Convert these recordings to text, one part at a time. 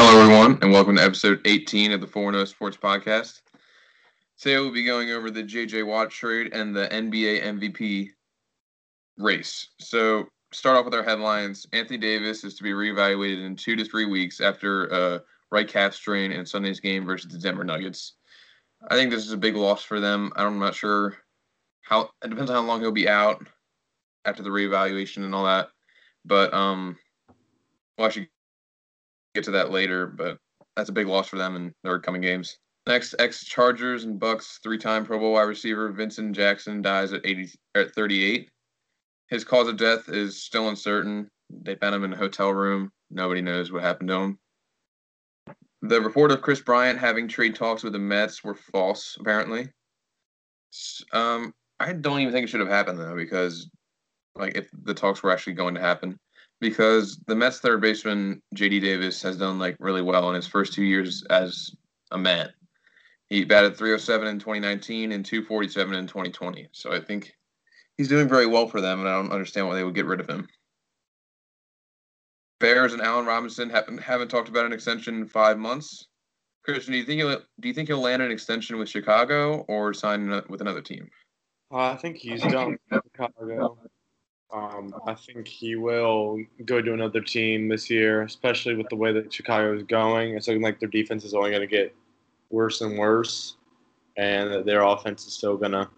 Hello, everyone, and welcome to episode 18 of the 4 0 Sports Podcast. Today, we'll be going over the JJ Watt trade and the NBA MVP race. So, start off with our headlines. Anthony Davis is to be reevaluated in two to three weeks after a right calf strain in Sunday's game versus the Denver Nuggets. I think this is a big loss for them. I'm not sure how it depends on how long he'll be out after the reevaluation and all that. But um, actually get to that later. But that's a big loss for them in their coming games. Next, ex Chargers and Bucks three-time Pro Bowl wide receiver Vincent Jackson dies at 80 at 38. His cause of death is still uncertain. They found him in a hotel room. Nobody knows what happened to him. The report of Kris Bryant having trade talks with the Mets were false, apparently. Um, I don't even think it should have happened though, because like if the talks were actually going to happen, because the Mets third baseman J.D. Davis has done like really well in his first two years as a Met. He batted 307 in 2019 and 247 in 2020. So I think he's doing very well for them, and I don't understand why they would get rid of him. Bears and Allen Robinson haven't haven't talked about an extension in five months. Christian, do you think he'll do you think he'll land an extension with Chicago or sign with another team? Uh, I think he's done with Chicago. Um, I think he will go to another team this year, especially with the way that Chicago is going. It's looking like their defense is only going to get worse and worse, and their offense is still going to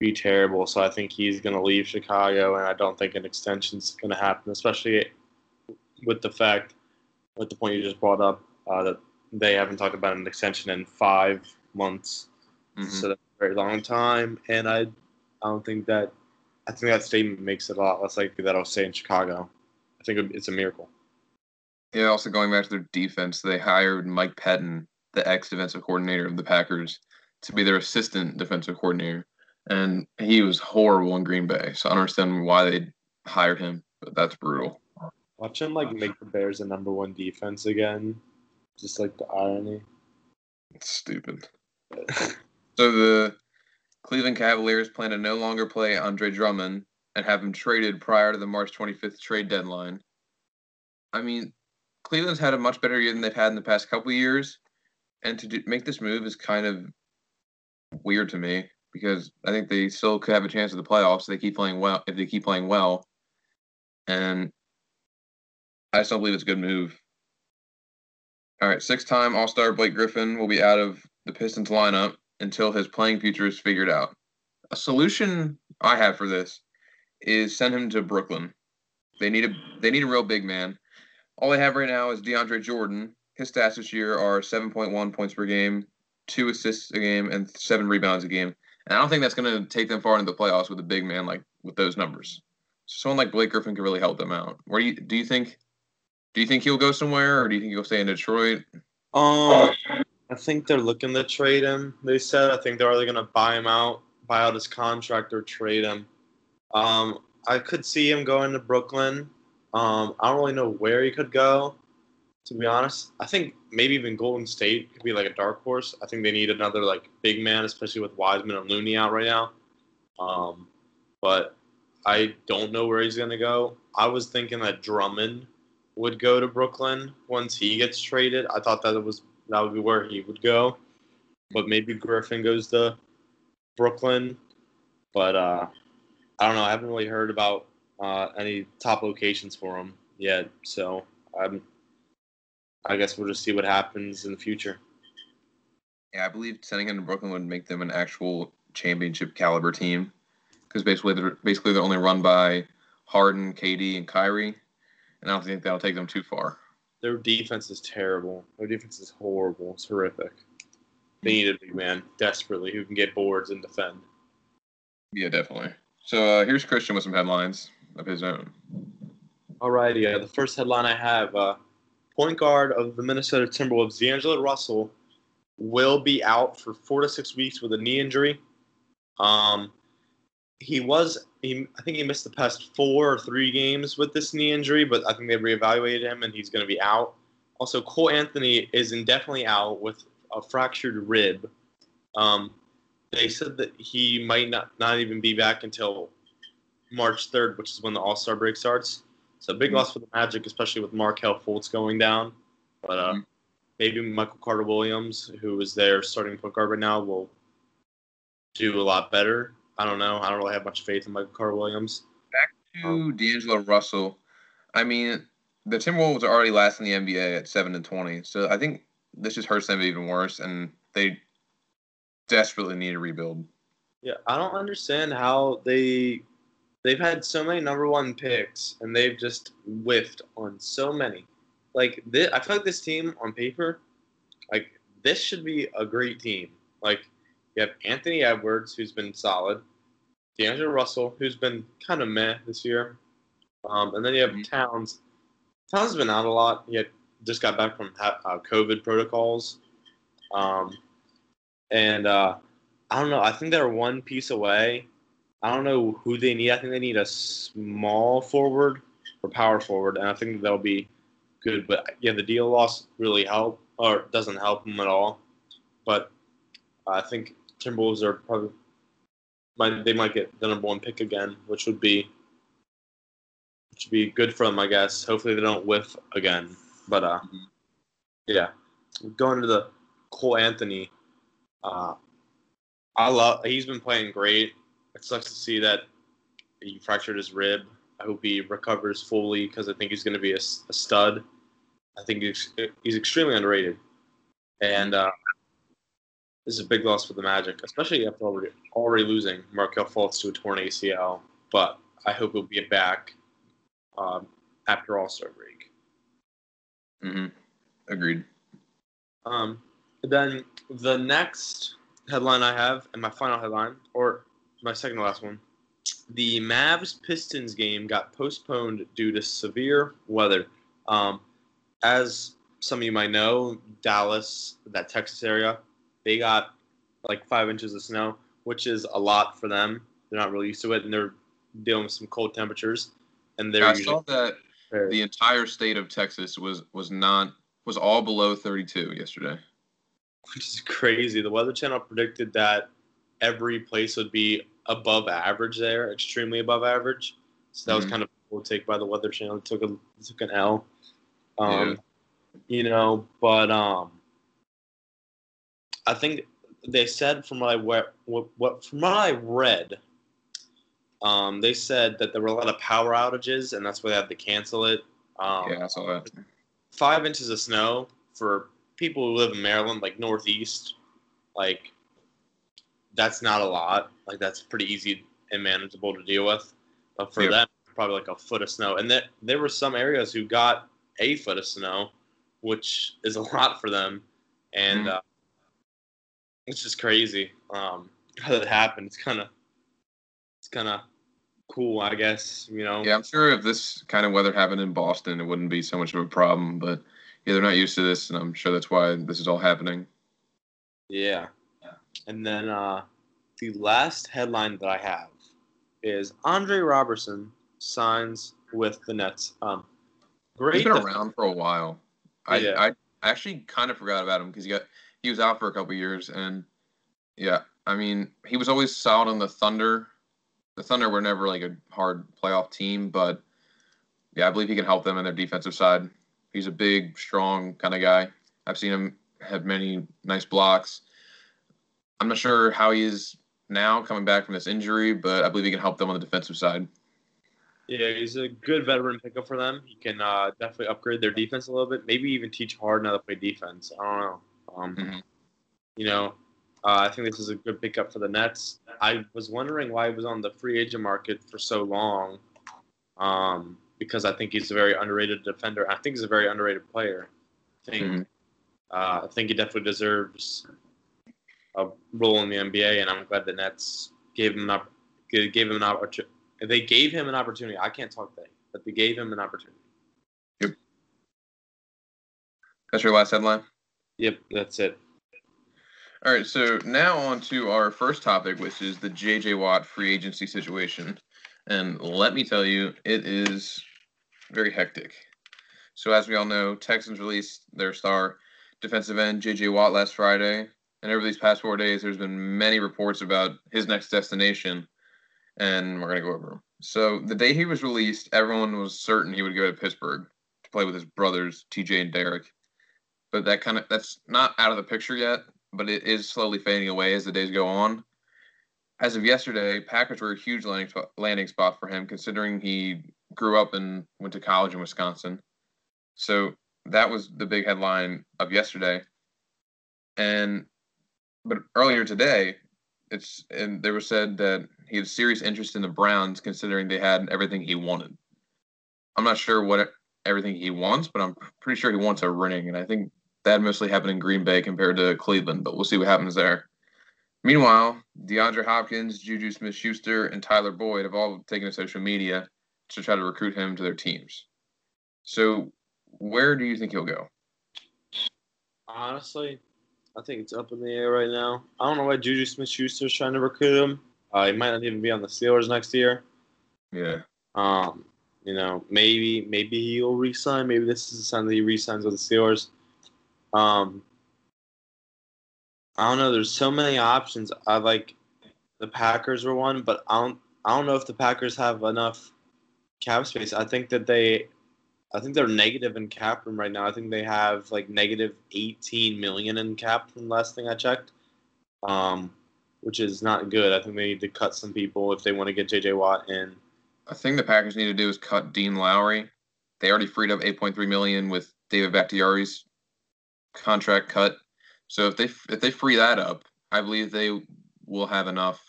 be terrible. So I think he's going to leave Chicago, and I don't think an extension is going to happen, especially with the fact, with the point you just brought up, uh, that they haven't talked about an extension in five months. Mm-hmm. So that's a very long time, and I, I don't think that. I think that statement makes it a lot less likely that I'll stay in Chicago. I think it's a miracle. Yeah. Also, going back to their defense, they hired Mike Pettine, the ex-defensive coordinator of the Packers, to be their assistant defensive coordinator, and he was horrible in Green Bay. So I don't understand why they hired him, but that's brutal. Watch him like make the Bears the number one defense again. Just like the irony. It's stupid. so the Cleveland Cavaliers plan to no longer play Andre Drummond and have him traded prior to the March 25th trade deadline. I mean, Cleveland's had a much better year than they've had in the past couple years, and to do, make this move is kind of weird to me because I think they still could have a chance at the playoffs if they keep playing well. If they keep playing well, and I still believe it's a good move. All right, six-time All-Star Blake Griffin will be out of the Pistons lineup until his playing future is figured out. A solution I have for this is send him to Brooklyn. They need a they need a real big man. All they have right now is DeAndre Jordan. His stats this year are 7.1 points per game, two assists a game, and seven rebounds a game. And I don't think that's going to take them far into the playoffs with a big man like with those numbers. Someone like Blake Griffin could really help them out. Where do you do you think do you think he'll go somewhere, or do you think he'll stay in Detroit? Um, I think they're looking to trade him. They said I think they're either going to buy him out, buy out his contract, or trade him. Um, I could see him going to Brooklyn. Um, I don't really know where he could go, to be honest. I think maybe even Golden State could be like a dark horse. I think they need another like big man, especially with Wiseman and Looney out right now. Um, but I don't know where he's going to go. I was thinking that Drummond would go to Brooklyn once he gets traded. I thought that it was that would be where he would go, but maybe Griffin goes to Brooklyn. But uh, I don't know. I haven't really heard about uh, any top locations for him yet, so I'm. I guess we'll just see what happens in the future. Yeah, I believe sending him to Brooklyn would make them an actual championship caliber team, because basically they're basically they're only run by Harden, KD, and Kyrie and I don't think that'll take them too far. Their defense is terrible. Their defense is horrible. It's horrific. They need a big man desperately who can get boards and defend. Yeah, definitely. So uh, here's Christian with some headlines of his own. Alrighty, yeah. The first headline I have: uh, point guard of the Minnesota Timberwolves, D'Angelo Russell, will be out for four to six weeks with a knee injury. Um, he was he, I think he missed the past four or three games with this knee injury, but I think they reevaluated him and he's going to be out. Also, Cole Anthony is indefinitely out with a fractured rib. Um, they said that he might not, not even be back until March 3rd, which is when the All Star break starts. So big mm-hmm. loss for the Magic, especially with Markelle Fultz going down. but uh, Mhm. maybe Michael Carter Williams, who is their starting point guard right now, will do a lot better. I don't know. I don't really have much faith in Michael Carter Williams. Back to D'Angelo Russell, I mean, the Timberwolves are already last in the NBA at seven and twenty, so I think this just hurts them even worse, and they desperately need a rebuild. Yeah, I don't understand how they they've had so many number one picks and they've just whiffed on so many. Like this, I feel like this team on paper, like this should be a great team. Like you have Anthony Edwards, who's been solid, D'Angelo Russell, who's been kind of meh this year, um, and then you have Mhm. Towns. Towns has been out a lot. He had just got back from ha- uh, COVID protocols, um, and uh, I don't know. I think they're one piece away. I don't know who they need. I think they need a small forward or power forward, and I think they'll be good. But yeah, the deal loss really help or doesn't help them at all. But I think Timberwolves are probably might they might get the number one pick again, which would be which would be good for them, I guess. Hopefully they don't whiff again. But uh, yeah, going to the Cole Anthony. Uh, I love. He's been playing great. It sucks to see that he fractured his rib. I hope he recovers fully because I think he's going to be a stud. I think he's he's extremely underrated, and uh, this is a big loss for the Magic, especially after already already losing Markelle Fultz to a torn ACL. But I hope he'll be back um, after All Star break. Mm-hmm. Agreed. Um, then the next headline I have, and my final headline, or my second to last one, the Mavs Pistons game got postponed due to severe weather. Um, as some of you might know, Dallas, that Texas area, they got like five inches of snow, which is a lot for them. They're not really used to it, and they're dealing with some cold temperatures. And they're I saw that prepared. the entire state of Texas was was not was all below 32 yesterday. which is crazy. The Weather Channel predicted that every place would be above average there, extremely above average. So that was Mhm. kind of a cool take by the Weather Channel. It took a it took an L. Um, Yeah. You know, but um, I think they said from what I what, what, from what I read, um, they said that there were a lot of power outages, and that's why they had to cancel it. Um, yeah, I saw that. five inches of snow for people who live in Maryland, like Northeast, like that's not a lot. Like that's pretty easy and manageable to deal with. But for them, probably like a foot of snow. And there there were some areas who got a foot of snow, which is a lot for them. And Mhm. uh, it's just crazy um, how that happened. It's kind of it's kind of cool, I guess. You know. Yeah, I'm sure if this kind of weather happened in Boston, it wouldn't be so much of a problem. But yeah, they're not used to this, and I'm sure that's why this is all happening. Yeah. And then uh, the last headline that I have is Andre Roberson signs with the Nets. Um, great. He's been around for a while. I Yeah. I actually kind of forgot about him because he got he was out for a couple years, and yeah, I mean he was always solid on the Thunder. The Thunder were never like a hard playoff team, but yeah, I believe he can help them in their defensive side. He's a big, strong kind of guy. I've seen him have many nice blocks. I'm not sure how he is now coming back from this injury, but I believe he can help them on the defensive side. Yeah, he's a good veteran pickup for them. He can uh, definitely upgrade their defense a little bit. Maybe even teach Harden how to play defense. I don't know. Um, Mhm. You know, uh, I think this is a good pickup for the Nets. I was wondering why he was on the free agent market for so long, um, because I think he's a very underrated defender. I think he's a very underrated player. I think Mhm. uh, I think he definitely deserves a role in the NBA, and I'm glad the Nets gave him an op- gave him an opportunity. They gave him an opportunity. I can't talk today, but they gave him an opportunity. That's your last headline. Yep, that's it. All right, so now on to our first topic, which is the JJ Watt free agency situation. And let me tell you, it is very hectic. So, as we all know, Texans released their star defensive end, JJ Watt, last Friday. And over these past four days, there's been many reports about his next destination. And we're going to go over them. So, the day he was released, everyone was certain he would go to Pittsburgh to play with his brothers, TJ and Derek. But that kind of that's not out of the picture yet. But it is slowly fading away as the days go on. As of yesterday, Packers were a huge landing spot, landing spot for him, considering he grew up and went to college in Wisconsin. So that was the big headline of yesterday. And but earlier today, it's and they were said that he had serious interest in the Browns, considering they had everything he wanted. I'm not sure what everything he wants, but I'm pretty sure he wants a ring, and I think that mostly happened in Green Bay compared to Cleveland. But we'll see what happens there. Meanwhile, DeAndre Hopkins, Juju Smith-Schuster, and Tyler Boyd have all taken to social media to try to recruit him to their teams. So, where do you think he'll go? Honestly, I think it's up in the air right now. I don't know why Juju Smith Schuster is trying to recruit him. Uh, he might not even be on the Steelers next year. Yeah. Um, you know, maybe maybe he'll resign. Maybe this is the sign that he resigns with the Steelers. Um, I don't know. There's so many options. I like the Packers were one, but I don't. I don't know if the Packers have enough cap space. I think that they I think they're negative in cap room right now. I think they have like negative 18 million in cap from last thing I checked, um, which is not good. I think they need to cut some people if they want to get JJ Watt in. I think the Packers need to do is cut Dean Lowry. They already freed up 8.3 million with David Bakhtiari's contract cut. So if they if they free that up, I believe they will have enough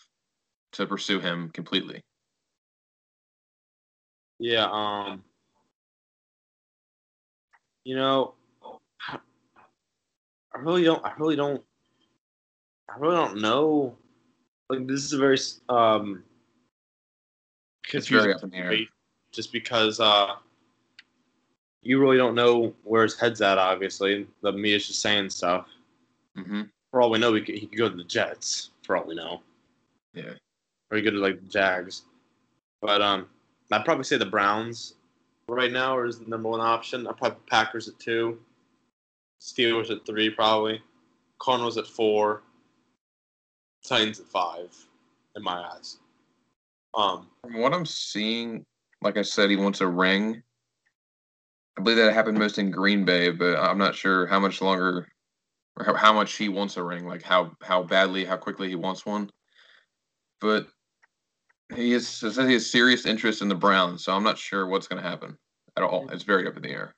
to pursue him completely. Yeah, um you know, I really don't. I really don't. I really don't know. Like this is a very um. It's very up in the air. Just because uh, you really don't know where his head's at. Obviously, the media's just saying stuff. Mm-hmm. For all we know, he could, he could go to the Jets. For all we know. Yeah. Or he could go to like the Jags. But um, I'd probably say the Browns right now is the number one option. I probably Packers at two, Steelers at three, probably. Cardinals at four, Titans at five, in my eyes. Um, From what I'm seeing, like I said, he wants a ring. I believe that happened most in Green Bay, but I'm not sure how much longer or how, how much he wants a ring, like how how badly, how quickly he wants one. But he has says he has serious interest in the Browns, so I'm not sure what's going to happen at all. It's very up in the air.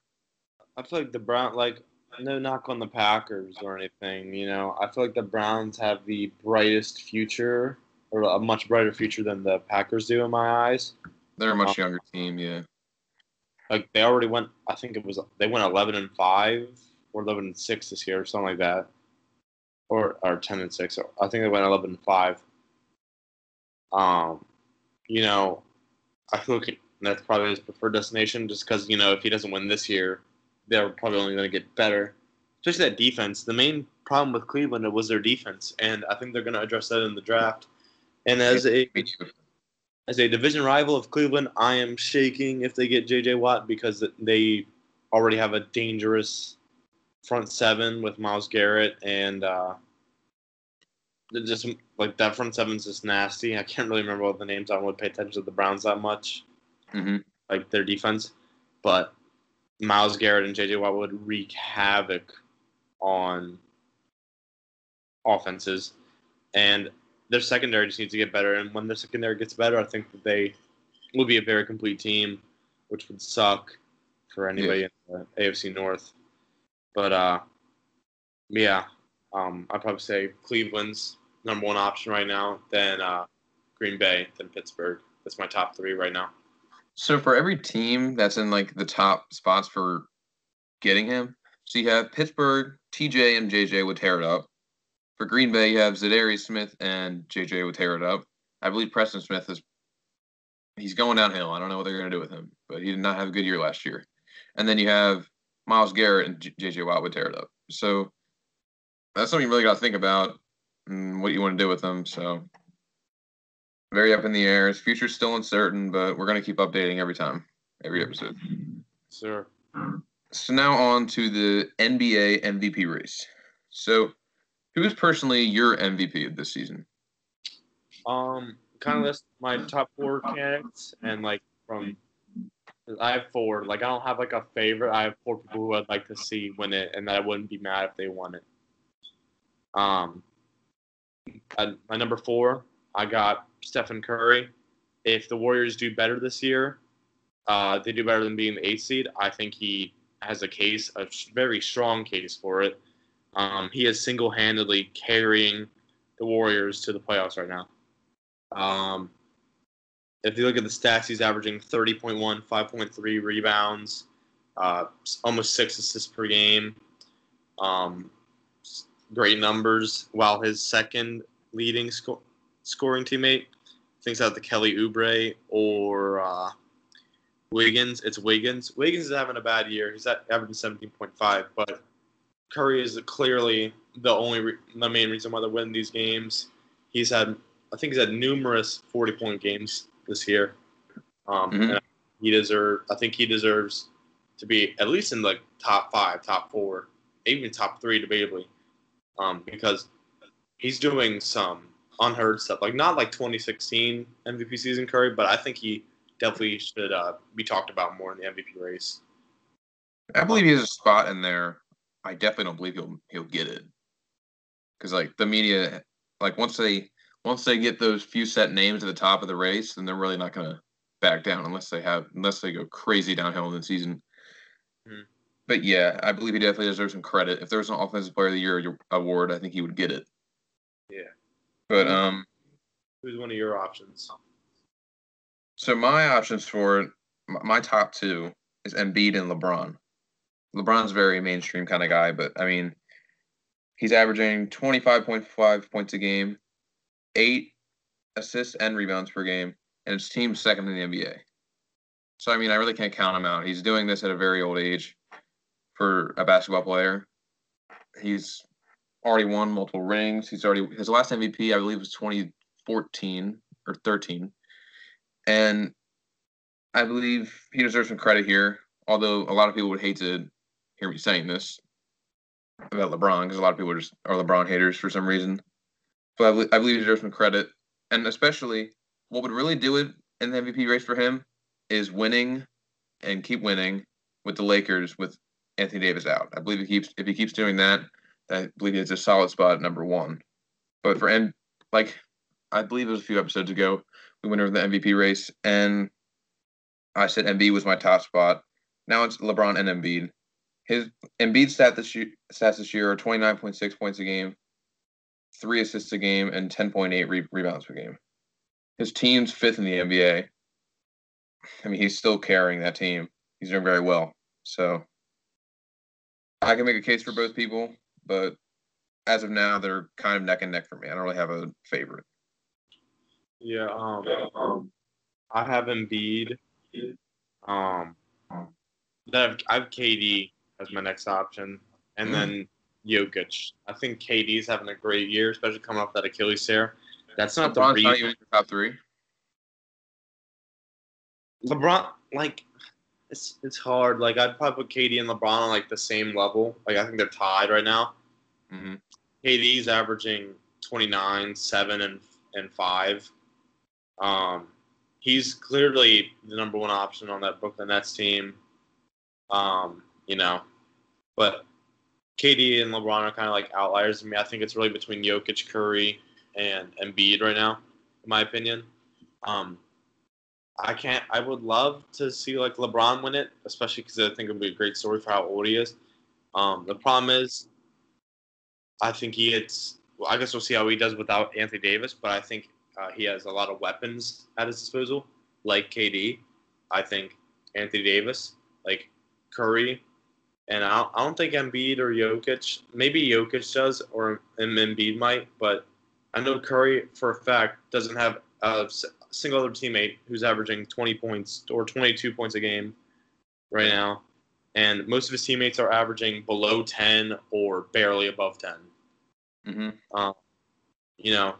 I feel like the Brown, like no knock on the Packers or anything. You know, I feel like the Browns have the brightest future, or a much brighter future than the Packers do in my eyes. They're a much um, younger team, yeah. Like they already went. I think it was they went 11 and five or 11 and six this year, or something like that, or or 10 and six. I think they went 11 and five. Um, you know, I like that's probably his preferred destination just because, you know, if he doesn't win this year, they're probably only going to get better. Especially that defense. The main problem with Cleveland was their defense, and I think they're going to address that in the draft. And as a as a division rival of Cleveland, I am shaking if they get J.J. Watt because they already have a dangerous front seven with Myles Garrett and uh, just like that front seven's just nasty. I can't really remember all the names. I don't really pay attention to the Browns that much, mm-hmm. like their defense. But Myles Garrett and JJ Watt would wreak havoc on offenses, and their secondary just needs to get better. And when their secondary gets better, I think that they will be a very complete team, which would suck for anybody yeah. in the AFC North. But uh, yeah, um, I'd probably say Cleveland's number one option right now, then uh, Green Bay, then Pittsburgh. That's my top three right now. So for every team that's in like the top spots for getting him, so you have Pittsburgh, TJ and JJ would tear it up. For Green Bay, you have Za'Darius Smith and JJ would tear it up. I believe Preston Smith is he's going downhill. I don't know what they're going to do with him, but he did not have a good year last year. And then you have Myles Garrett and JJ Watt would tear it up. So that's something you really got to think about and what you want to do with them. So very up in the air. His future's still uncertain, but we're going to keep updating every time, every episode. Sure. So now on to the NBA MVP race. So, who is personally your MVP of this season? Um, kind of list my top four candidates, and like from I have four. Like I don't have like a favorite. I have four people who I'd like to see win it, and that I wouldn't be mad if they won it. Um, my number four, I got Stephen Curry. If the Warriors do better this year, uh, they do better than being the eighth seed. I think he has a case, a very strong case for it. Um, he is single-handedly carrying the Warriors to the playoffs right now. Um, if you look at the stats, he's averaging 30.1, 5.3 rebounds, uh, almost six assists per game. Um, great numbers. While his second leading sco- scoring teammate thinks out the Kelly Oubre or uh, Wiggins. It's Wiggins. Wiggins is having a bad year. He's at averaging 17.5, but Curry is clearly the only re- the main reason why they're winning these games. He's had I think he's had numerous 40 point games this year. Um, mm-hmm. he deserve I think he deserves to be at least in the top five, top four, even top three, debatably, um, because he's doing some unheard stuff. Like not like 2016 MVP season Curry, but I think he definitely should uh, be talked about more in the MVP race. I believe he has a spot in there. I definitely don't believe he'll he'll get it because like the media, like once they once they get those few set names at the top of the race, then they're really not going to back down unless they have unless they go crazy downhill in the season. Hmm. But yeah, I believe he definitely deserves some credit. If there was an Offensive Player of the Year award, I think he would get it. Yeah. But um, who's one of your options? So my options for my top two is Embiid and LeBron. LeBron's very mainstream kind of guy, but I mean, he's averaging 25.5 points a game, eight assists and rebounds per game, and his team's second in the NBA. So I mean, I really can't count him out. He's doing this at a very old age for a basketball player. He's already won multiple rings. He's already his last MVP, I believe, was 2014 or 13. And I believe he deserves some credit here, although a lot of people would hate to hear me saying this about LeBron because a lot of people are just are LeBron haters for some reason. But I believe, I believe he deserves some credit, and especially what would really do it in the MVP race for him is winning and keep winning with the Lakers with Anthony Davis out. I believe he keeps if he keeps doing that, I believe he has a solid spot at number one. But for M, like I believe it was a few episodes ago, we went over the MVP race, and I said Embiid was my top spot. Now it's LeBron and Embiid. His Embiid stat this year, stats this year are 29.6 points a game, three assists a game, and 10.8 re- rebounds per game. His team's fifth in the NBA. I mean, he's still carrying that team. He's doing very well. So I can make a case for both people, but as of now, they're kind of neck and neck for me. I don't really have a favorite. Yeah, um, I have Embiid. Um, I've, I have KD as my next option, and mm. then Jokic. I think KD's having a great year, especially coming off that Achilles tear. That's not LeBron's the reason. Not top three. LeBron, like, it's it's hard. Like, I'd probably put KD and LeBron on like the same level. Like, I think they're tied right now. Mm-hmm. KD's averaging 29, seven, and and five. Um, he's clearly the number one option on that Brooklyn Nets team. Um, you know, but KD and LeBron are kind of like outliers to me. I think it's really between Jokic, Curry, and Embiid right now, in my opinion. Um, I can't. I would love to see like LeBron win it, especially because I think it would be a great story for how old he is. Um, the problem is, I think he hits. Well, I guess we'll see how he does without Anthony Davis, but I think uh, he has a lot of weapons at his disposal, like KD. I think Anthony Davis, like Curry, and I don't, I don't think Embiid or Jokic. Maybe Jokic does, or Embiid might, but I know Curry for a fact doesn't have a single other teammate who's averaging 20 points or 22 points a game right now, and most of his teammates are averaging below 10 or barely above 10. Mm-hmm. Um, you know,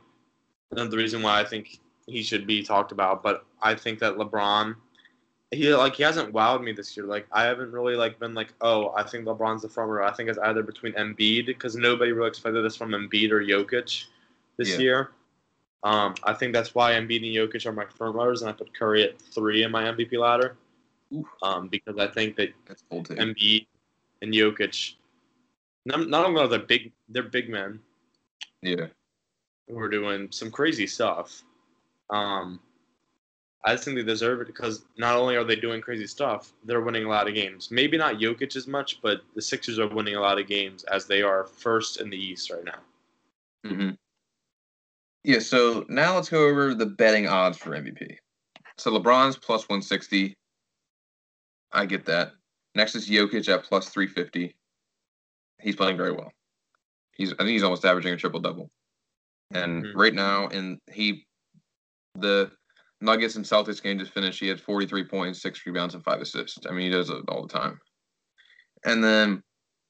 the reason why I think he should be talked about. But I think that LeBron, he like he hasn't wowed me this year. Like I haven't really like been like, oh, I think LeBron's the front runner. I think it's either between Embiid because nobody really expected this from Embiid or Jokic this yeah. year. Um, I think that's why Embiid and Jokic are my front runners, and I put Curry at three in my MVP ladder. Um, because I think that That's. Embiid and Jokic, not, not only are they big, they're big men yeah. we're doing some crazy stuff. Um, I just think they deserve it because not only are they doing crazy stuff, they're winning a lot of games. Maybe not Jokic as much, but the Sixers are winning a lot of games as they are first in the East right now. hmm Yeah, so now let's go over the betting odds for MVP. So LeBron's plus 160. I get that. Next is Jokic at plus 350. He's playing very well. He's I think he's almost averaging a triple double. And Mhm. right now, and he, the Nuggets and Celtics game just finished. He had 43 points, six rebounds, and five assists. I mean, he does it all the time. And then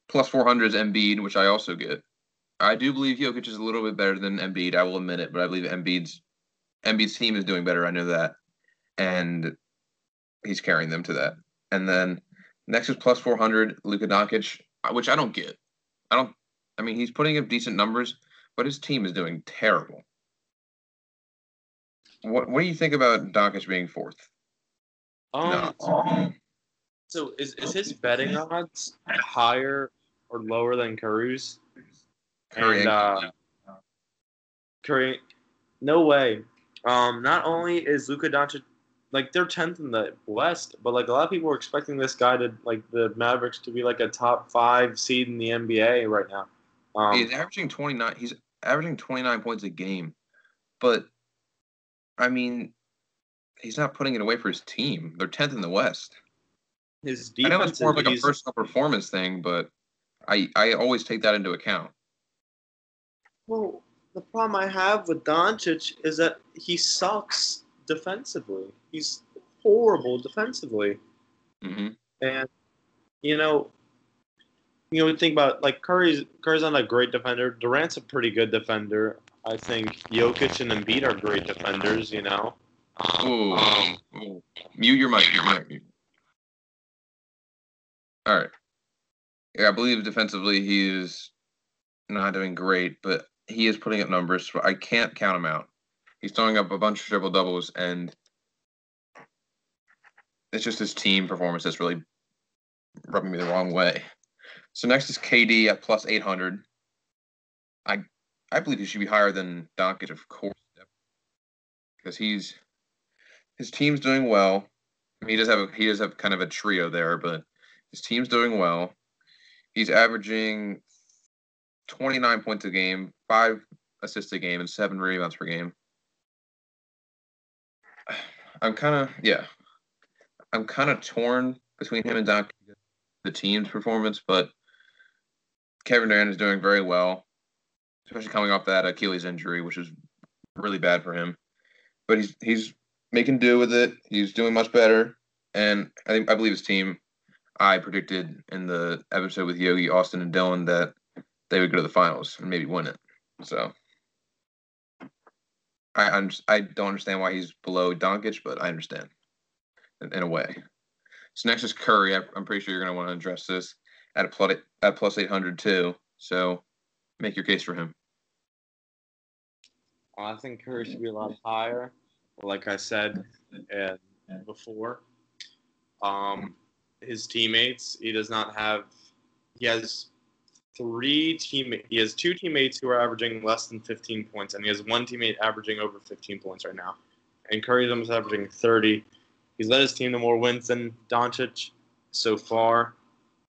plus 400 is Embiid, which I also get. I do believe Jokic is a little bit better than Embiid. I will admit it, but I believe Embiid's Embiid's team is doing better. I know that, and he's carrying them to that. And then next is plus 400 Luka Doncic, which I don't get. I don't. I mean, he's putting up decent numbers, but his team is doing terrible. What What do you think about Doncic being fourth? Um, No. So is, is his betting odds higher or lower than Curry's? Curry And, uh, Curry, no way. Um, not only is Luka Doncic like they're tenth in the West, but like a lot of people are expecting this guy to like the Mavericks to be like a top five seed in the NBA right now. Um, he's averaging 29 he's averaging 29 points a game but i mean he's not putting it away for his team they're 10th in the west his i know it's more of like a personal performance thing but i i always take that into account Well, the problem I have with Doncic is that he sucks defensively. He's horrible defensively. hmm And you know, you know, think about like Curry's Curry's not a great defender. Durant's a pretty good defender. I think Jokic and Embiid are great defenders. You know. Ooh. Um, Ooh. mute your mic your mic all right yeah i believe defensively he's not doing great but he is putting up numbers so i can't count him out he's throwing up a bunch of triple doubles and it's just his team performance that's really rubbing me the wrong way. So next is KD at plus 800. I I believe he should be higher than Doncic, of course, because he's his team's doing well. I mean, he does have a, he does have kind of a trio there, but his team's doing well. He's averaging 29 points a game, five assists a game, and seven rebounds per game. I'm kind of yeah. I'm kind of torn between him and Doc, the team's performance, but Kevin Durant is doing very well, especially coming off that Achilles injury, which is really bad for him. But he's he's making do with it. He's doing much better, and I think I believe his team. I predicted in the episode with Yogi, Austin, and Dylan that they would go to the finals and maybe win it. So I I'm, I don't understand why he's below Doncic, but I understand in, in a way. So next is Curry. I, I'm pretty sure you're going to want to address this at a plus at plus 800 too. So make your case for him. I think Curry should be a lot higher. Like I said and before, um, his teammates. He does not have. He has three teammates. He has two teammates who are averaging less than 15 points, and he has one teammate averaging over 15 points right now. And Curry's almost averaging 30. He's led his team to more wins than Doncic so far.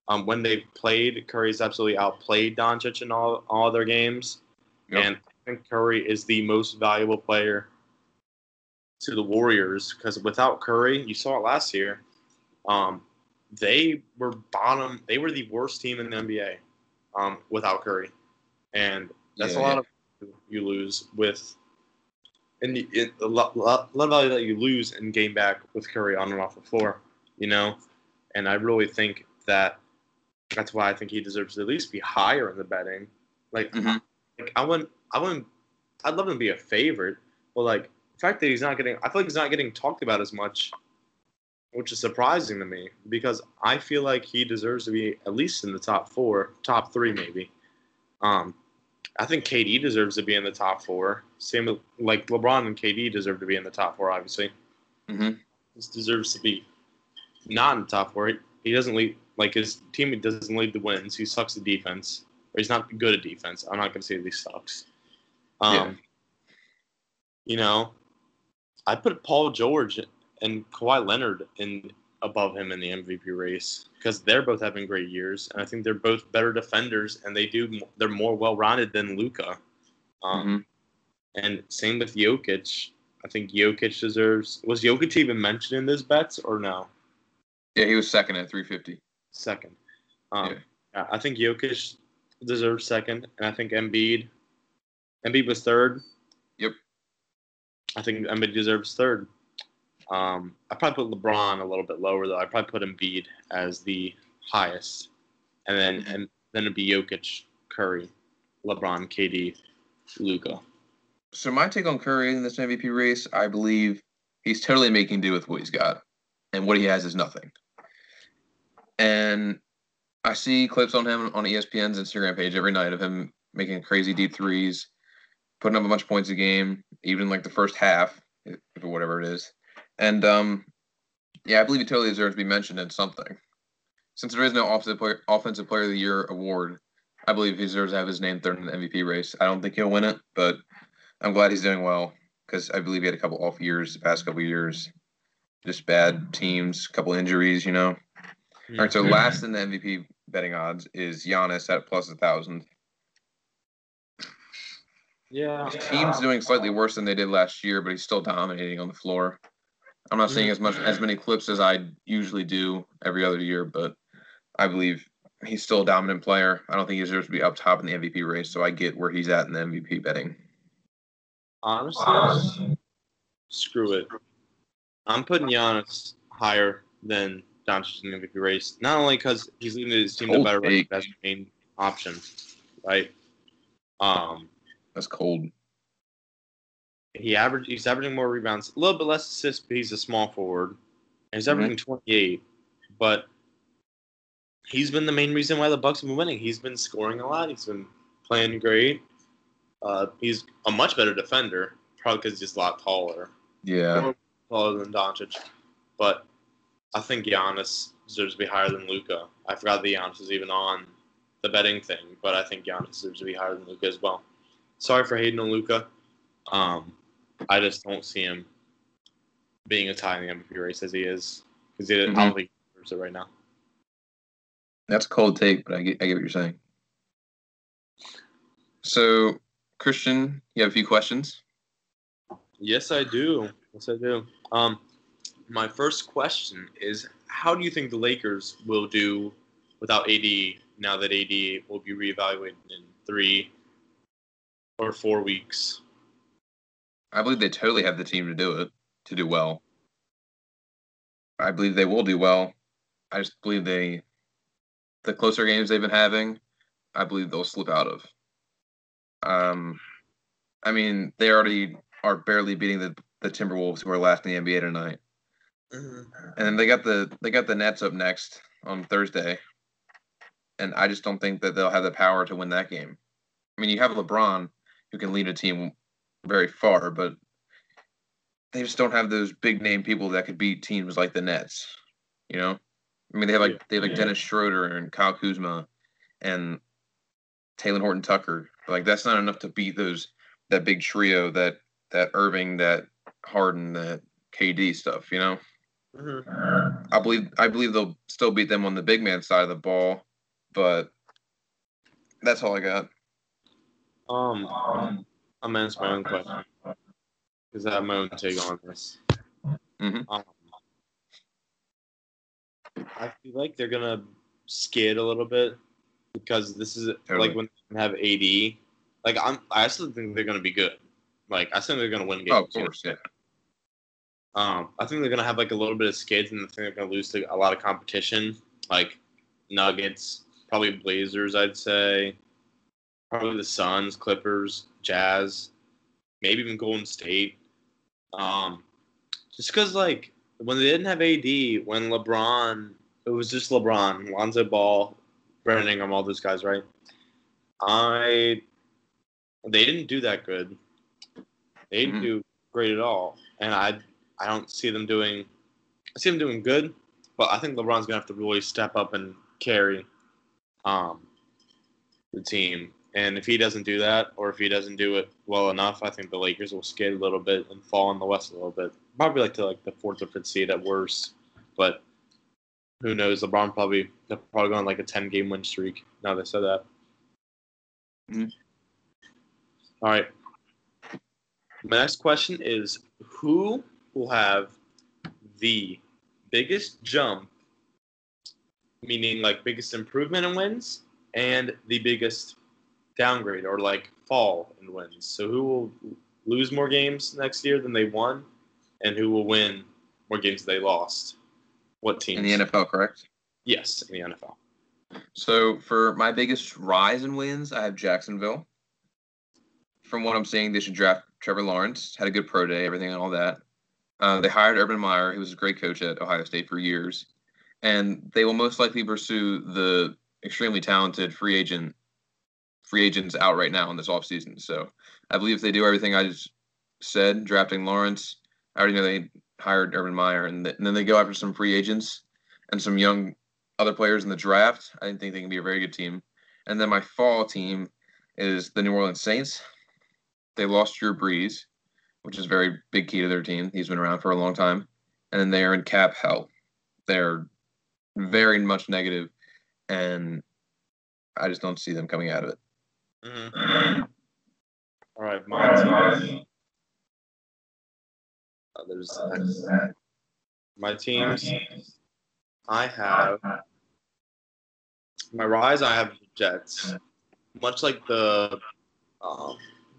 Um, when they've played, Curry's absolutely outplayed Doncic in all all their games. Yep. And I think Curry is the most valuable player to the Warriors because without Curry, you saw it last year. Um, they were bottom. They were the worst team in the NBA um, without Curry, and that's Yeah, a lot of you lose with. And it, a lot, lot, lot of value that you lose and gain back with Curry on and off the floor, you know, and I really think that that's why I think he deserves to at least be higher in the betting. Like, Mhm. like I wouldn't, I wouldn't, I'd love him to be a favorite, but like the fact that he's not getting, I feel like he's not getting talked about as much, which is surprising to me because I feel like he deserves to be at least in the top four, top three maybe. Um, I think KD deserves to be in the top four. Same with like LeBron and KD deserve to be in the top four, obviously. Mm-hmm. This deserves to be not in the top four. He doesn't lead like his team doesn't lead the wins. He sucks at defense, or he's not good at defense. I'm not gonna say that he sucks. Um, Yeah. you know, I put Paul George and Kawhi Leonard in above him in the MVP race because they're both having great years, and I think they're both better defenders, and they do they're more well rounded than Luka. Um, Mhm. And same with Jokic. I think Jokic deserves. Was Jokic even mentioned in those bets or no? Yeah, he was second at 350. Second. Um, Yeah. I think Jokic deserves second, and I think Embiid. Embiid was third. Yep. I think Embiid deserves third. Um, I probably put LeBron a little bit lower though. I probably put Embiid as the highest, and then and then it'd be Jokic, Curry, LeBron, KD, Luka. So my take on Curry in this MVP race, I believe he's totally making do with what he's got, and what he has is nothing. And I see clips on him on ESPN's Instagram page every night of him making crazy deep threes, putting up a bunch of points a game, even like the first half, whatever it is. And um, yeah, I believe he totally deserves to be mentioned in something. Since there is no offensive player, offensive player of the year award, I believe he deserves to have his name third in the MVP race. I don't think he'll win it, but I'm glad he's doing well because I believe he had a couple off years the past couple years, just bad teams, a couple injuries, you know. All right, so mm-hmm. last in the MVP betting odds is Giannis at plus a thousand. yeah, His team's doing slightly worse than they did last year, but he's still dominating on the floor. I'm not seeing mm. as much as many clips as I usually do every other year, but I believe he's still a dominant player. I don't think he deserves to be up top in the MVP race, so I get where he's at in the MVP betting. honestly, screw it. I'm putting Giannis higher than Doncic in the MVP race, not only because he's leading his team to better record as the main option, right? Um, That's cold. he average he's averaging more rebounds, a little bit less assists, but he's a small forward, and he's averaging 28. But he's been the main reason why the Bucks have been winning. He's been scoring a lot. He's been playing great. Uh, he's a much better defender, probably because he's a lot taller. Yeah. taller than Doncic, but I think Giannis deserves to be higher than Luka. I forgot that Giannis is even on the betting thing, but I think Giannis deserves to be higher than Luka as well. Sorry for hating on Luka. Um, I just don't see him being as high in the MVP race as he is because I Mhm. don't think he deserves it right now. That's a cold take, but I get I get what you're saying. So, Christian, you have a few questions. Yes, I do. Yes, I do. Um, my first question is, how do you think the Lakers will do without AD now that AD will be reevaluated in three or four weeks? I believe they totally have the team to do it, to do well. I believe they will do well. I just believe they, the closer games they've been having, I believe they'll slip out of. Um, I mean, they already are barely beating the the Timberwolves, who are last in the NBA tonight, Mm-hmm. and then they got the they got the Nets up next on Thursday, and I just don't think that they'll have the power to win that game. I mean, you have LeBron, who can lead a team very far, but they just don't have those big name people that could beat teams like the Nets. You know, I mean, they have like Yeah. they have like Dennis Schroeder and Kyle Kuzma, and Talen Horton Tucker. But, like that's not enough to beat those that big trio that that Irving, that Harden, that KD stuff. You know, Mhm. I believe I believe they'll still beat them on the big man side of the ball, but that's all I got. Um, I'm gonna answer my own question because I have my own take on this. Mhm. Um, I feel like they're gonna skid a little bit because this is Totally. like when they have AD. Like I'm, I still think they're gonna be good. Like I think they're gonna win games. Oh, of you know? course, yeah. Um, I think they're gonna have like a little bit of skids, and I think they're gonna lose to a lot of competition, like Nuggets, probably Blazers. I'd say, probably the Suns, Clippers, Jazz, maybe even Golden State. Um, just because like when they didn't have AD, when LeBron, it was just LeBron, Lonzo Ball, Brandon Ingram, all those guys, right? I, they didn't do that good. They didn't Mhm. do great at all, and I I don't see them doing. I see them doing good, but I think LeBron's gonna have to really step up and carry um, the team. And if he doesn't do that, or if he doesn't do it well enough, I think the Lakers will skid a little bit and fall in the West a little bit. Probably like to like the fourth or fifth seed at worst. But who knows? LeBron probably they're probably going like a ten game win streak. Now they said that. Mhm. All right. My next question is who will have the biggest jump, meaning like biggest improvement in wins, and the biggest downgrade or like fall in wins. So who will lose more games next year than they won, and who will win more games they lost? What team? In the NFL, correct? Yes, in the NFL. So for my biggest rise in wins, I have Jacksonville. From what I'm seeing, they should draft Trevor Lawrence. Had a good pro day, everything and all that. Uh, they hired Urban Meyer, who was a great coach at Ohio State for years, and they will most likely pursue the extremely talented free agent free agents out right now in this offseason. So I believe if they do everything I just said, drafting Lawrence, I already know they hired Urban Meyer, and, th- and then they go after some free agents and some young other players in the draft. I think they can be a very good team. And then my fall team is the New Orleans Saints. They lost Drew Brees, which is a very big key to their team. He's been around for a long time. And then they are in cap hell. They're very much negative, and I just don't see them coming out of it. Mm-hmm. All right, my team. Uh, there's that. my teams. I have my rise. I have Jets, much like the um,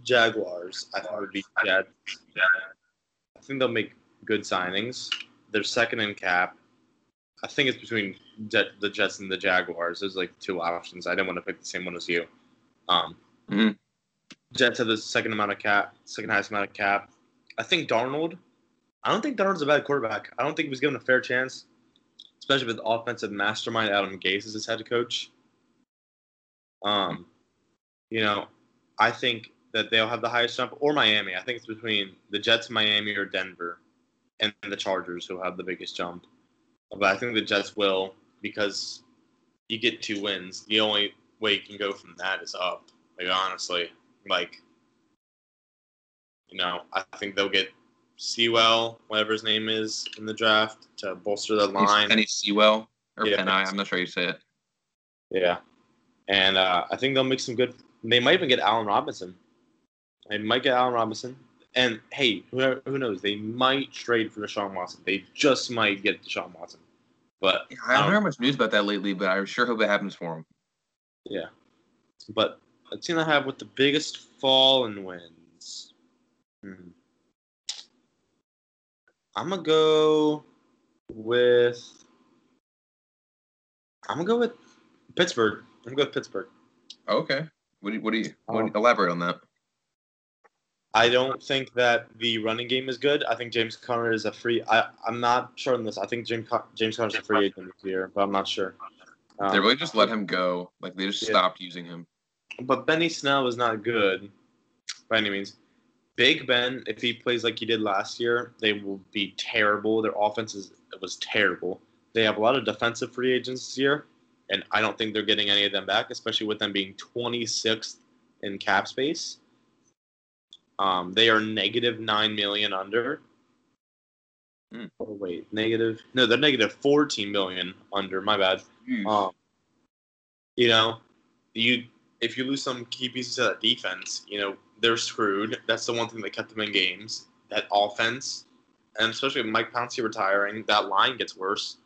Jaguars. I think would be Jets. I think they'll make good signings. They're second in cap. I think it's between Jet, the Jets and the Jaguars. There's like two options. I didn't want to pick the same one as you. Um, Mhm. Jets have the second amount of cap, second highest amount of cap. I think Darnold. I don't think Darnold's a bad quarterback. I don't think he was given a fair chance, especially with offensive mastermind Adam Gase as his head coach. Um, you know, I think that they'll have the highest jump, or Miami. I think it's between the Jets, Miami, or Denver, and the Chargers who have the biggest jump. But I think the Jets will because you get two wins. The only way you can go from that is up. Like honestly, like you know, I think they'll get Sewell, whatever his name is, in the draft to bolster the line. Penny Sewell or Yeah, Penny, I'm not sure how you say it. Yeah, and uh, I think they'll make some good. They might even get Allen Robinson. They might get Allen Robinson. And hey, who, who knows? They might trade for Deshaun Watson. They just might get Deshaun Watson. But I haven't Um, heard much news about that lately, but I sure hope it happens for him. yeah, but a team I have with the biggest fall in wins. Hmm. I'm gonna go with. I'm gonna go with Pittsburgh. I'm gonna go with Pittsburgh. Okay. What do you, what do you, what do you Oh. elaborate on that? I don't think that the running game is good. I think James Conner is a free. I I'm not sure on this. I think James James Conner is a free agent this year, but I'm not sure. Um, they really just let him go. Like they just Yeah. stopped using him. but Benny Snell is not good by any means. Big Ben, if he plays like he did last year, they will be terrible. Their offense is was terrible. They have a lot of defensive free agents this year, and I don't think they're getting any of them back, especially with them being 26th in cap space. Um, they are negative nine million under. Hmm. Oh wait, negative? No, they're negative 14 million under. My bad. Um, you know, you if you lose some key pieces of that defense, you know they're screwed. That's the one thing that kept them in games. That offense, and especially with Mike Pouncey retiring, that line gets worse.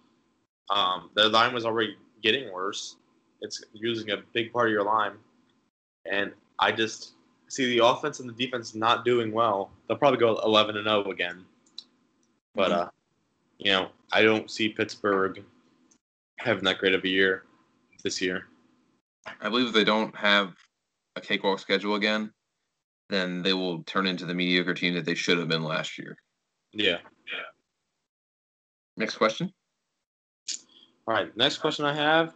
Um, the line was already getting worse. It's using a big part of your line, and I just see the offense and the defense not doing well. They'll probably go 11 and 0 again. But uh, you know, I don't see Pittsburgh having that great of a year this year. I believe if they don't have a cakewalk schedule again, then they will turn into the mediocre team that they should have been last year. Yeah. Next question. All right. Next question I have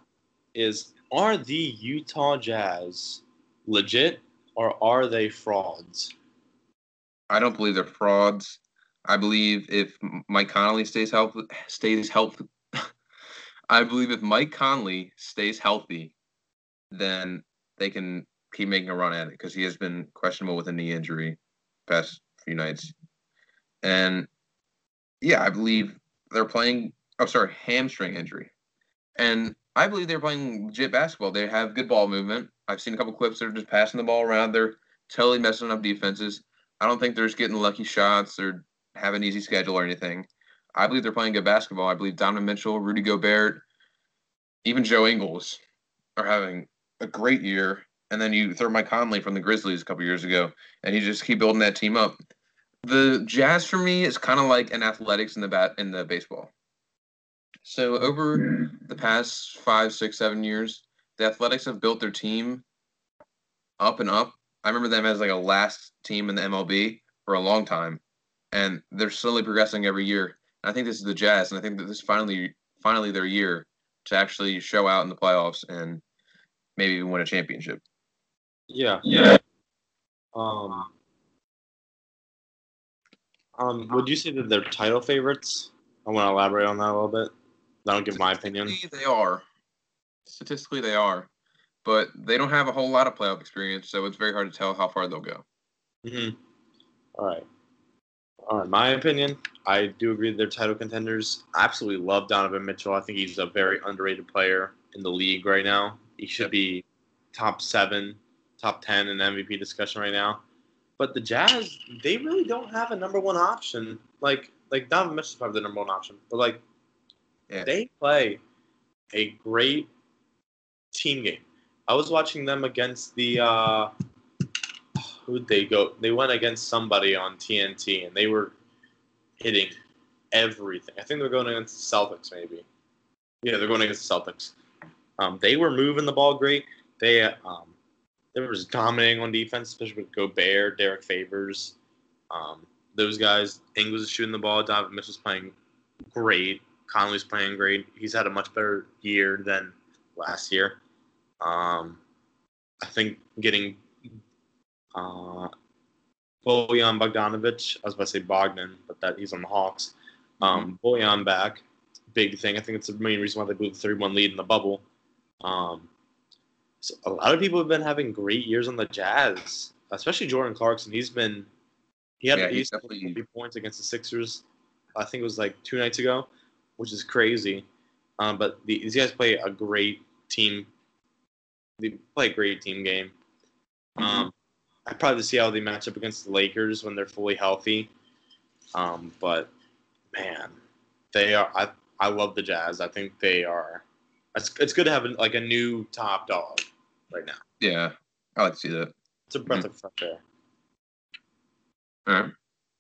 is: Are the Utah Jazz legit or are they frauds? I don't believe they're frauds. I believe if Mike Connolly stays healthy, stays healthy, I believe if Mike Conley stays healthy, then they can keep making a run at it because he has been questionable with a knee injury past few nights. And yeah, I believe they're playing. Oh, sorry, hamstring injury. And I believe they're playing legit basketball. They have good ball movement. I've seen a couple clips that are just passing the ball around. They're totally messing up defenses. I don't think they're just getting lucky shots or have an easy schedule or anything. I believe they're playing good basketball. I believe Donovan Mitchell, Rudy Gobert, even Joe Ingles are having a great year. And then you throw Mike Conley from the Grizzlies a couple years ago, and you just keep building that team up. The Jazz for me is kind of like an athletics in the bat in the baseball. So over the past five, six, seven years, the Athletics have built their team up and up. I remember them as like a last team in the MLB for a long time, and they're slowly progressing every year. And I think this is the Jazz, and I think that this is finally finally their year to actually show out in the playoffs and maybe even win a championship. Yeah. Yeah. Um. Um. Would you say that they're title favorites? I want to elaborate on that a little bit. I don't give my opinion. They are. Statistically, they are, but they don't have a whole lot of playoff experience, so it's very hard to tell how far they'll go. Mm-hmm. All right. All right. My opinion, I do agree that they're title contenders. I absolutely love Donovan Mitchell. I think he's a very underrated player in the league right now. He should be top seven, top ten in MVP discussion right now. But the Jazz, they really don't have a number one option. Like like Donovan Mitchell's probably the number one option, but like yeah. they play a great team game. I was watching them against the uh, who'd they go? They went against somebody on TNT, and they were hitting everything. I think they're going against the Celtics, maybe. Yeah, they're going against the Celtics. Um, they were moving the ball great. They um, they were just dominating on defense, especially with Gobert, Derrick Favors. Um, those guys, Ingles is shooting the ball. Donovan Mitchell's playing great. Conley's playing great. He's had a much better year than last year. Um, I think getting uh, Bojan Bogdanovic, I was about to say Bogdan, but that he's on the Hawks. Um, mm-hmm. Bojan back, big thing. I think it's the main reason why they blew the 31 lead in the bubble. Um, so a lot of people have been having great years on the Jazz, especially Jordan Clarkson. He's been he had yeah, he's definitely points against the Sixers. I think it was like two nights ago, which is crazy. Um, but the, these guys play a great team. They play a great team game. Mm-hmm. Um, I probably see how they match up against the Lakers when they're fully healthy. Um, but man, they are. I I love the Jazz. I think they are. It's it's good to have a, like a new top dog right now. Yeah, I like to see that. It's a breath mm-hmm. of fresh air. All right.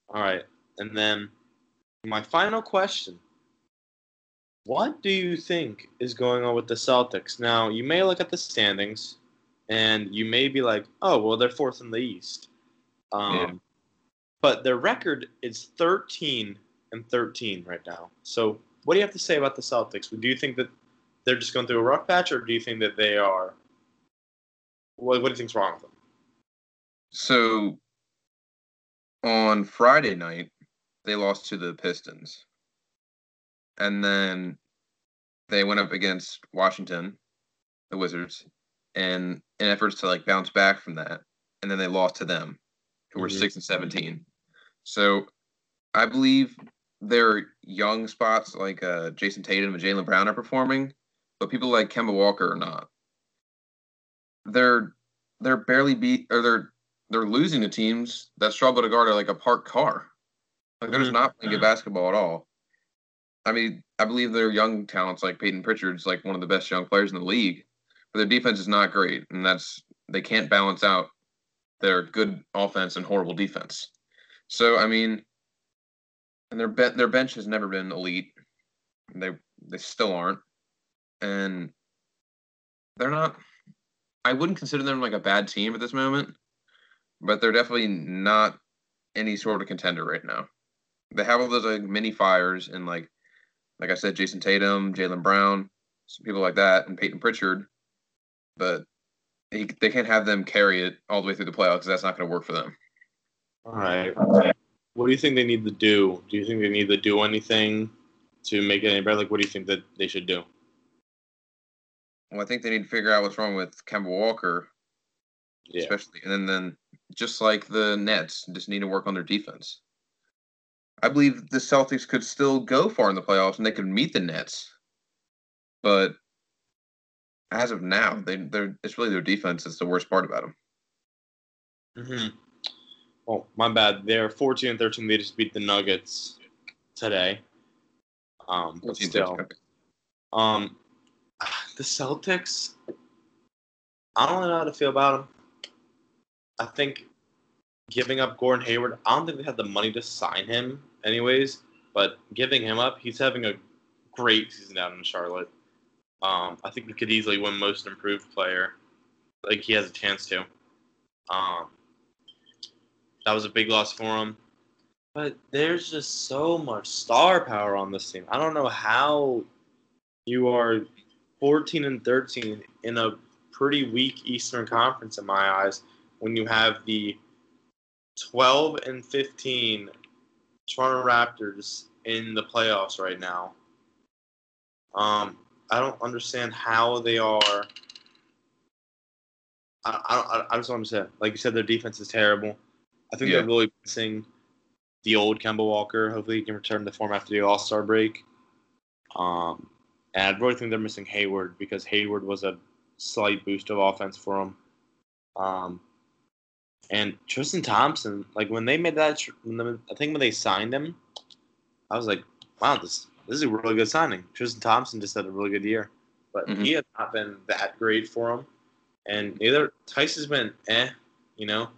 All right, and then my final question what do you think is going on with the Celtics? Now, you may look at the standings and you may be like, oh, well, they're fourth in the East. Um, yeah. But their record is 13 and 13 right now. So, what do you have to say about the Celtics? Do you think that they're just going through a rough patch, or do you think that they are? What, what do you think's wrong with them? So, on Friday night, they lost to the Pistons and then they went up against Washington, the Wizards, and in efforts to like bounce back from that, and then they lost to them, who were mm-hmm. six and seventeen. So, I believe their young spots like uh, Jayson Tatum and Jaylen Brown are performing, but people like Kemba Walker are not. They're they're barely beat or they're they're losing to teams that struggle to guard like a parked car. Like they're just mm-hmm. not playing good basketball at all. I mean, I believe their young talents like Payton Pritchard's like one of the best young players in the league, but their defense is not great, and that's they can't balance out their good offense and horrible defense. So I mean, and their be- their bench has never been elite. They they still aren't, and they're not. I wouldn't consider them like a bad team at this moment, but they're definitely not any sort of contender right now. They have all those like mini fires and like like I said, Jayson Tatum, Jaylen Brown, some people like that, and Payton Pritchard. But he, they can't have them carry it all the way through the playoffs because that's not going to work for them. All right. What do you think they need to do? Do you think they need to do anything to make it any better? Like, what do you think that they should do? Well, I think they need to figure out what's wrong with Kemba Walker, Yeah. especially, and then, then just like the Nets, just need to work on their defense. I believe the Celtics could still go far in the playoffs and they could meet the Nets, but as of now, they they're it's really their defense that's the worst part about them. hmm Oh, my bad. They're 14 and 13. They just beat the Nuggets today. Um, but still, um, the Celtics. I don't know how to feel about them. I think giving up Gordon Hayward. I don't think they had the money to sign him, anyways. But giving him up, he's having a great season down in Charlotte. Um, I think he could easily win Most Improved Player. Like he has a chance to. Um, that was a big loss for him. But there's just so much star power on this team. I don't know how you are 14 and 13 in a pretty weak Eastern Conference in my eyes when you have the 12 and 15 Toronto Raptors in the playoffs right now. Um, I don't understand how they are. I, I, I just want to say, like you said, their defense is terrible. I think Yeah. they're really missing the old Kemba Walker. Hopefully, he can return to form after the All Star break. Um, and I really think they're missing Hayward because Hayward was a slight boost of offense for them. Um, and Tristan Thompson, like when they made that, when the, I think when they signed him, I was like, wow, this this is a really good signing. Tristan Thompson just had a really good year, but Mhm. he has not been that great for him. And neither Theis has been eh, you know.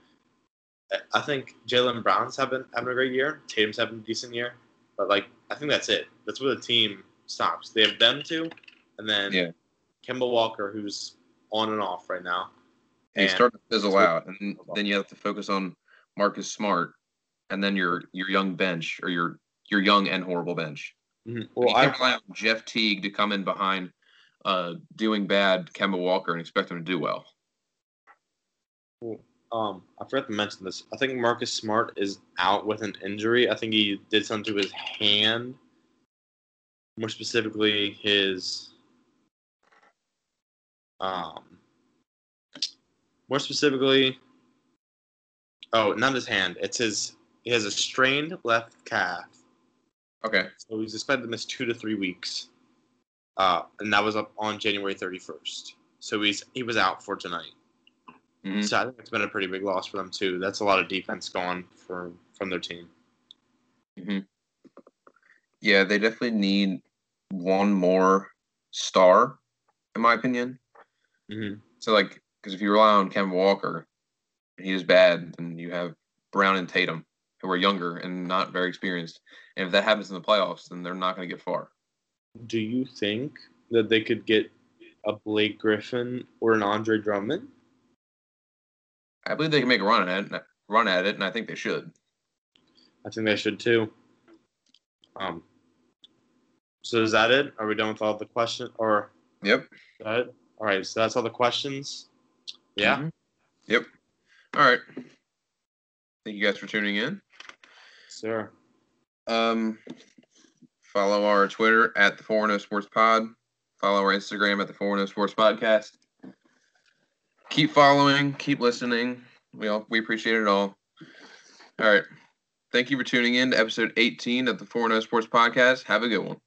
I- I think Jaylen Brown's having having a great year. Tatum's having a decent year, but like I think that's it. That's where the team stops. They have them two, and then Yeah. Kemba Walker, who's on and off right now. And you start to fizzle out, and then you have to focus on Marcus Smart, and then your your young bench or your your young and horrible bench. Mhm. Well, Well, I rely on Jeff Teague to come in behind uh, doing bad Kemba Walker and expect him to do well. um I forgot to mention this. I think Marcus Smart is out with an injury. I think he did something to his hand. More specifically, his um more specifically oh not his hand it's his he has a strained left calf Okay. so he's expected to miss two to three weeks uh and that was up on january 31st so he's he was out for tonight Mhm. so i think it's been a pretty big loss for them too that's a lot of defense gone for from their team hmm Yeah, they definitely need one more star, in my opinion. mm-hmm. So, like, because if you rely on Kemba Walker, and he is bad, then you have Brown and Tatum, who are younger and not very experienced. And if that happens in the playoffs, then they're not going to get far. do you think that they could get a blake griffin or an andre drummond I believe they can make a run at it, run at it, and I think they should. I think they should too. Um. So is that it? Are we done with all the questions? Or Yep. is that it? All right. So that's all the questions. Yeah. Mhm. Yep. All right. Thank you guys for tuning in. Sure. Um, follow our Twitter at the Four No Sports Pod. Follow our Instagram at the Four No Sports Podcast. Keep following. Keep listening. We all we appreciate it all. All right. Thank you for tuning in to episode 18 of the Four No Sports Podcast. Have a good one.